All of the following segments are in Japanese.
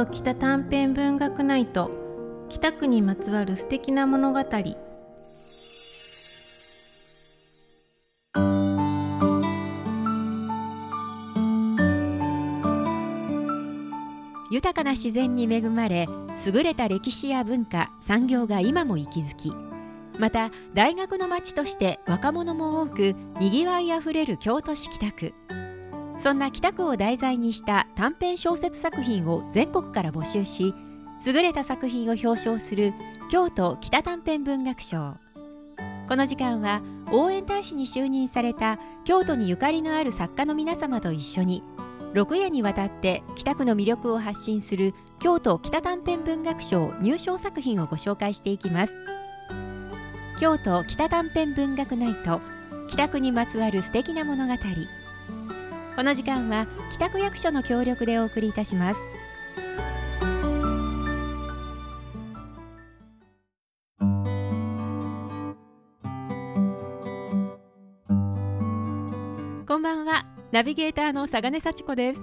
都北短編文学ナイト。北区にまつわる素敵な物語。豊かな自然に恵まれ優れた歴史や文化産業が今も息づき。また大学の街として若者も多くにぎわいあふれる京都市北区。そんな北区を題材にした短編小説作品を全国から募集し優れた作品を表彰する京都北短編文学賞。この時間は応援大使に就任された京都にゆかりのある作家の皆様と一緒に6夜にわたって北区の魅力を発信する京都北短編文学賞入賞作品をご紹介していきます。京都北短編文学ナイト北区にまつわる素敵な物語。この時間は北区役所の協力でお送りいたします。こんばんは。ナビゲーターの佐賀根幸子です。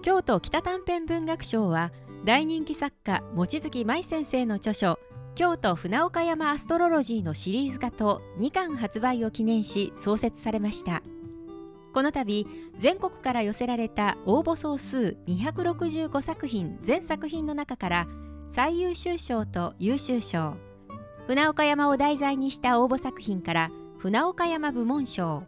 京都北短編文学賞は大人気作家望月舞先生の著書京都船岡山アストロロジーのシリーズ化と2巻発売を記念し創設されました。この度全国から寄せられた応募総数265作品全作品の中から最優秀賞と優秀賞船岡山を題材にした応募作品から船岡山部門賞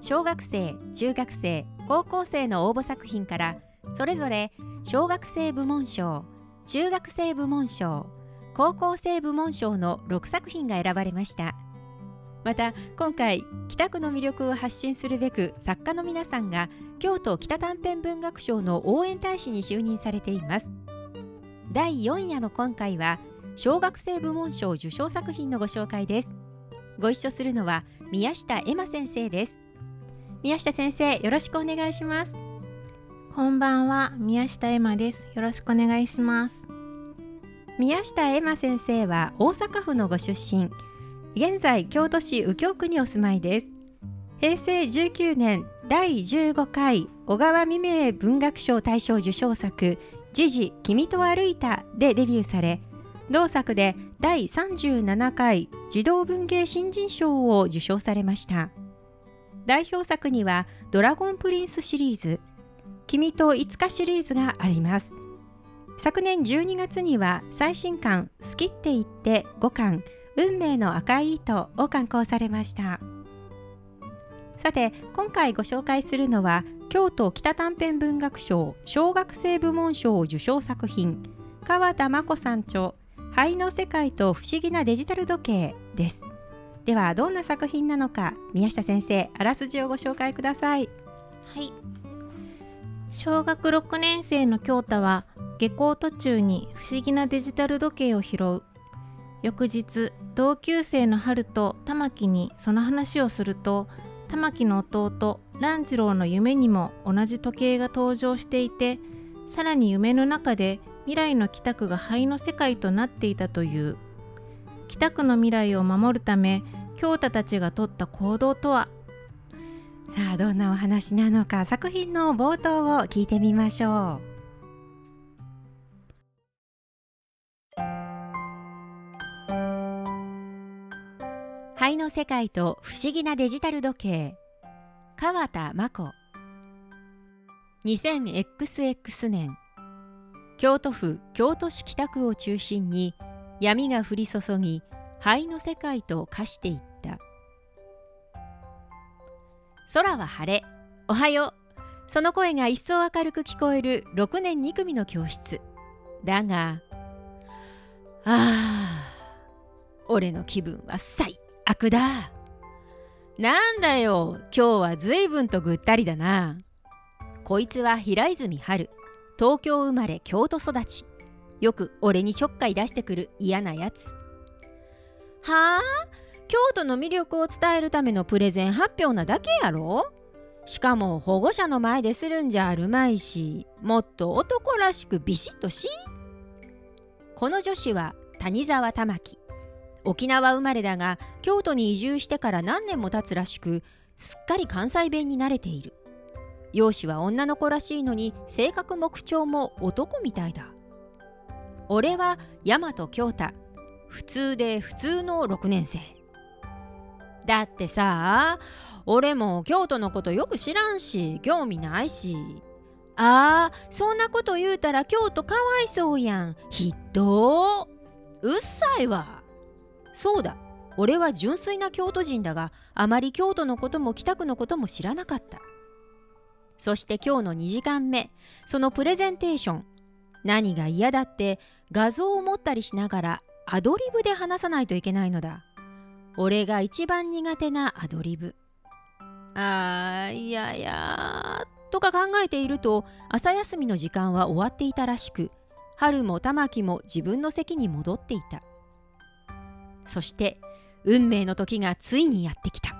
小学生中学生高校生の応募作品からそれぞれ小学生部門賞中学生部門賞高校生部門賞の6作品が選ばれました。また今回北区の魅力を発信するべく作家の皆さんが京都北短編文学賞の応援大使に就任されています。第4夜の今回は小学生部門賞受賞作品のご紹介です。ご一緒するのは宮下恵馬先生です。宮下先生よろしくお願いします。こんばんは宮下恵馬です。よろしくお願いします。宮下恵馬先生は大阪府のご出身現在京都市右京区にお住まいです。平成19年第15回小川未明文学賞大賞受賞作「時事君と歩いた」でデビューされ同作で第37回児童文芸新人賞を受賞されました。代表作には「ドラゴンプリンス」シリーズ「君といつか」シリーズがあります。昨年12月には最新刊「好きって言って5巻運命の赤い糸」を刊行されました。さて今回ご紹介するのは京都北短編文学賞小学生部門賞受賞作品川田真子さん著灰の世界と不思議なデジタル時計です。ではどんな作品なのか宮下先生あらすじをご紹介ください。はい。小学6年生の京太は下校途中に不思議なデジタル時計を拾う翌日同級生の春と玉木にその話をすると玉木の弟蘭次郎の夢にも同じ時計が登場していてさらに夢の中で未来の北区が灰の世界となっていたという。北区の未来を守るため京太たちが取った行動とは？さあどんなお話なのか作品の冒頭を聞いてみましょう。灰の世界と不思議なデジタル時計。川田真子。2000XX 年。京都府京都市北区を中心に闇が降り注ぎ灰の世界と化していった。空は晴れ。おはよう。その声が一層明るく聞こえる6年2組の教室。だがああ俺の気分は最悪だ。なんだよ。今日はずいぶんとぐったりだな。こいつは平泉春。東京生まれ京都育ち。よく俺にちょっかい出してくる嫌なやつ。はあ？京都の魅力を伝えるためのプレゼン発表なだけやろ？しかも保護者の前でするんじゃあるまいしもっと男らしくビシッとしこの女子は谷沢玉樹。沖縄生まれだが京都に移住してから何年も経つらしくすっかり関西弁に慣れている。容姿は女の子らしいのに性格も口調も男みたいだ。俺は大和京太。普通で普通の6年生。だってさ俺も京都のことよく知らんし興味ないし。あーそんなこと言うたら京都かわいそうやん。ひっどうっさいわ。そうだ。俺は純粋な京都人だがあまり京都のことも北区のことも知らなかった。そして今日の2時間目。そのプレゼンテーション。何が嫌だって画像を持ったりしながらアドリブで話さないといけないのだ。俺が一番苦手なアドリブ。あーいやいやとか考えていると朝休みの時間は終わっていたらしく春も玉木も自分の席に戻っていた。そして運命の時がついにやってきた。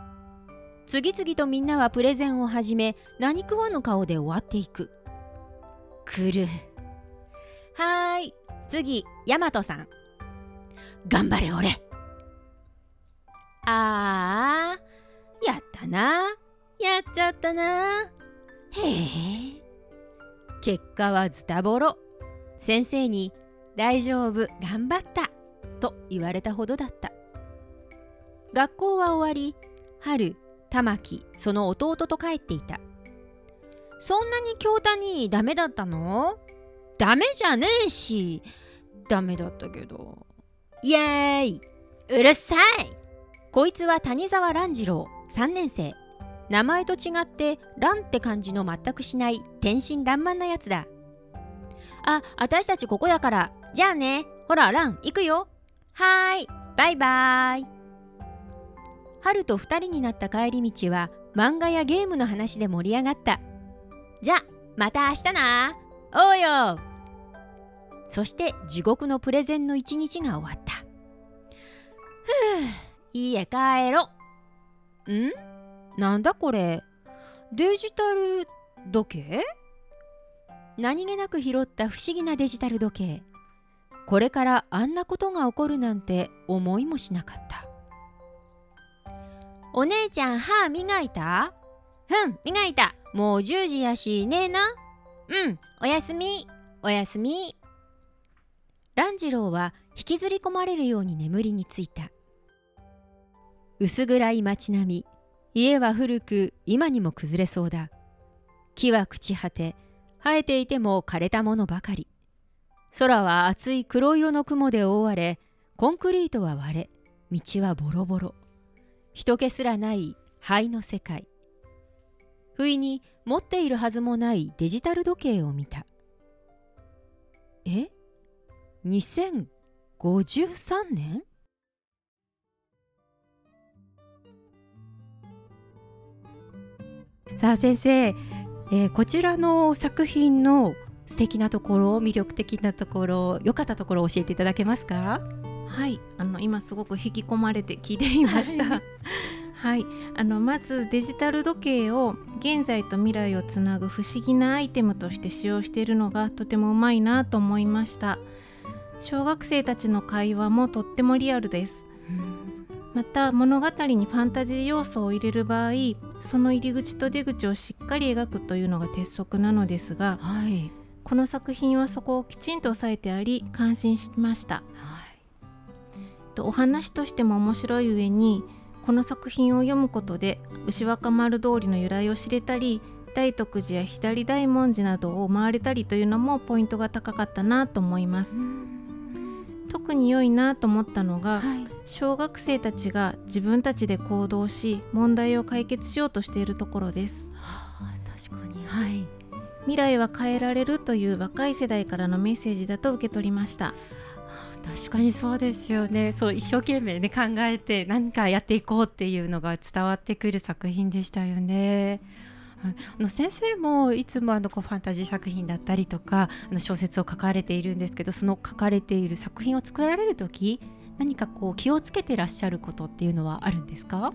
次々とみんなはプレゼンを始め何食わぬ顔で終わっていく。来る。はーい。次ヤマトさん。頑張れ俺。あーやったな。やっちゃったな。へえ結果はズタボロ。先生に「大丈夫頑張った」と言われたほどだった。学校は終わり春玉木その弟と帰っていた。そんなに京太にダメだったの？ダメじゃねえし。ダメだったけど。イエーイ。うるさい。こいつは谷沢蘭次郎3年生。名前と違って蘭って感じの全くしない天真爛漫なやつだ。あ私たちここだから。じゃあね。ほら蘭行くよ。はーいバイバイ。春と2人になった帰り道は漫画やゲームの話で盛り上がった。じゃまた明日な。おうよ。そして地獄のプレゼンの一日が終わった。ふう家帰ろ。ん？なんだこれ？デジタル時計？何気なく拾った不思議なデジタル時計。これからあんなことが起こるなんて思いもしなかった。お姉ちゃん歯磨いた？うん磨いた。もう10時やしねえな。うんおやすみ。おやすみ。蘭次郎は引きずり込まれるように眠りについた。薄暗い街並み。家は古く今にも崩れそうだ。木は朽ち果て生えていても枯れたものばかり。空は厚い黒色の雲で覆われコンクリートは割れ道はボロボロ。人気すらない灰の世界。不意に持っているはずもないデジタル時計を見た。え？2053年？さあ先生、えー、こちらの作品の素敵なところ魅力的なところ良かったところを教えていただけますか？はい。あの今すごく引き込まれて聞いていました。はい、あのまずデジタル時計を現在と未来をつなぐ不思議なアイテムとして使用しているのがとてもうまいなと思いました。小学生たちの会話もとってもリアルです、また物語にファンタジー要素を入れる場合その入り口と出口をしっかり描くというのが鉄則なのですが、はい、この作品はそこをきちんと押さえてあり感心しました、はい、お話としても面白い上にこの作品を読むことで牛若丸通りの由来を知れたり大徳寺や左大文字などを回れたりというのもポイントが高かったなと思います。特に良いなと思ったのが、はい、小学生たちが自分たちで行動し問題を解決しようとしているところです。はあ、確かに、はい、未来は変えられるという若い世代からのメッセージだと受け取りました。確かにそうですよね。そう一生懸命ね考えて何かやっていこうっていうのが伝わってくる作品でしたよね。あの先生もいつもあのこうファンタジー作品だったりとかあの小説を書かれているんですけどその書かれている作品を作られる時何かこう気をつけてらっしゃることっていうのはあるんですか？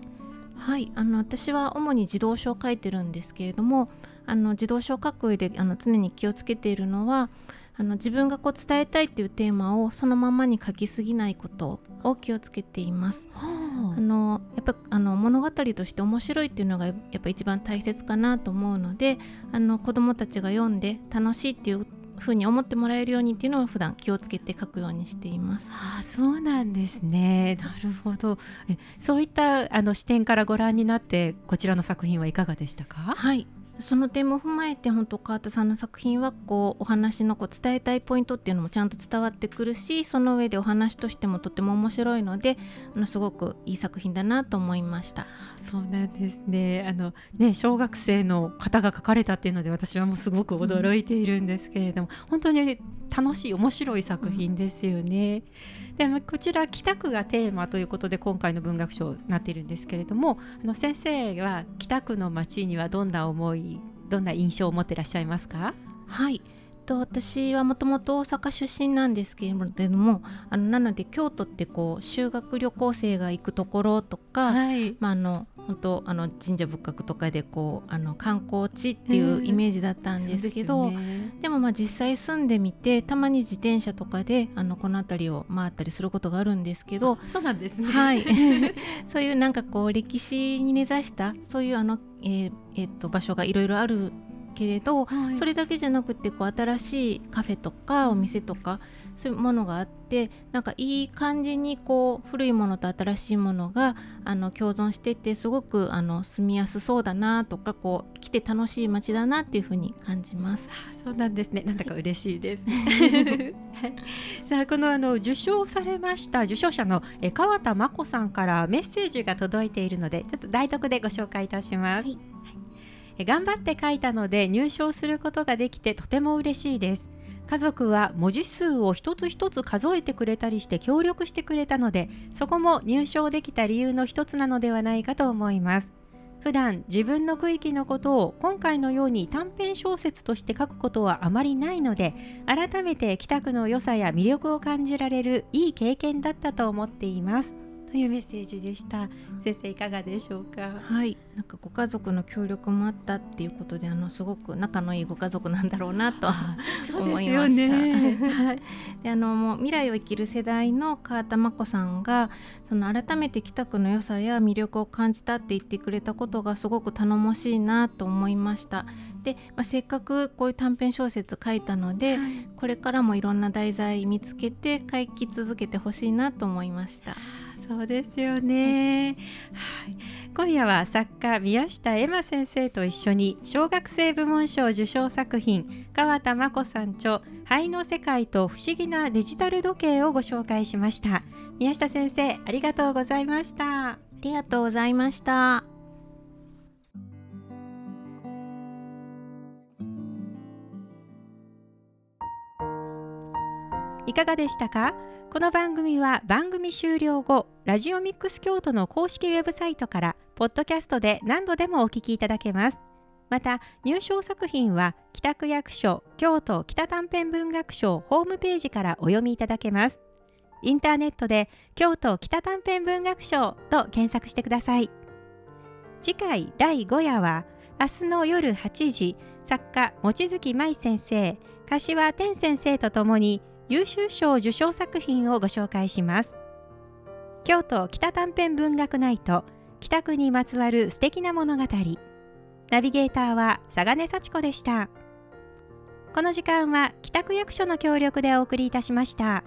はい。あの私は主に自動書を書いてるんですけれどもあの自動書を書く上であの常に気をつけているのはあの自分がこう伝えたいっていうテーマをそのままに書きすぎないことを気をつけています。あのやっぱあの物語として面白いっていうのがやっぱ一番大切かなと思うのであの子どもたちが読んで楽しいっていうふうに思ってもらえるようにっていうのを普段気をつけて書くようにしています。あそうなんですね。なるほど。えそういったあの視点からご覧になってこちらの作品はいかがでしたか？はい。その点も踏まえて本当川田さんの作品はこうお話のこう伝えたいポイントっていうのもちゃんと伝わってくるしその上でお話としてもとても面白いのであのすごくいい作品だなと思いましたそうなんですねあのね小学生の方が書かれたっていうので私はもうすごく驚いているんですけれども、うん、本当に楽しい面白い作品ですよね。うんでこちら北区がテーマということで今回の文学賞になっているんですけれどもあの先生は北区の街にはどんな思いどんな印象を持っていらっしゃいますか？はい。と私はもともと大阪出身なんですけれどもあのなので京都ってこう修学旅行生が行くところとか、はい、まあ、あの本当あの神社仏閣とかでこうあの観光地っていうイメージだったんですけど、でね、でもまあ実際住んでみてたまに自転車とかであのこの辺りを回ったりすることがあるんですけどそうなんですね、はい、そういうなんかこう歴史に根ざしたそういうあの、えーえー、っと場所がいろいろあるけれど、はい、それだけじゃなくてこう新しいカフェとかお店とかそういうものがあってなんかいい感じにこう古いものと新しいものがあの共存しててすごくあの住みやすそうだなとかこう来て楽しい街だなっていうふうに感じます。あそうなんですね なんだか嬉しいです。さあこのあの受賞されました受賞者のえ川田真子さんからメッセージが届いているのでちょっと代読でご紹介いたします。はい頑張って書いたので入賞することができてとても嬉しいです家族は文字数を一つ一つ数えてくれたりして協力してくれたのでそこも入賞できた理由の一つなのではないかと思います。普段自分の区域のことを今回のように短編小説として書くことはあまりないので改めて北区の良さや魅力を感じられるいい経験だったと思っています。というメッセージでした。先生いかがでしょうか？はい。なんかご家族の協力もあったっていうことであのすごく仲のいいご家族なんだろうなと思いました、ね、はい、であのもう未来を生きる世代の川田真子さんがその改めて北区の良さや魅力を感じたって言ってくれたことがすごく頼もしいなと思いました。で、まあ、せっかくこういう短編小説書いたので、はい、これからもいろんな題材見つけて書き続けてほしいなと思いました。そうですよね、はい、今夜は作家宮下恵馬先生と一緒に小学生部門賞受賞作品川田真子さん著灰の世界と不思議なデジタル時計をご紹介しました。宮下先生ありがとうございました。ありがとうございました。いかがでしたか？この番組は番組終了後ラジオミックス京都の公式ウェブサイトからポッドキャストで何度でもお聞きいただけます。また入賞作品は北区役所京都北短編文学賞ホームページからお読みいただけます。インターネットで京都北短編文学賞と検索してください。次回第5夜は明日の夜8時作家望月舞先生柏天先生とともに優秀賞受賞作品をご紹介します。京都北短編文学ナイト北区にまつわる素敵な物語。ナビゲーターは佐賀根幸子でした。この時間は北区役所の協力でお送りいたしました。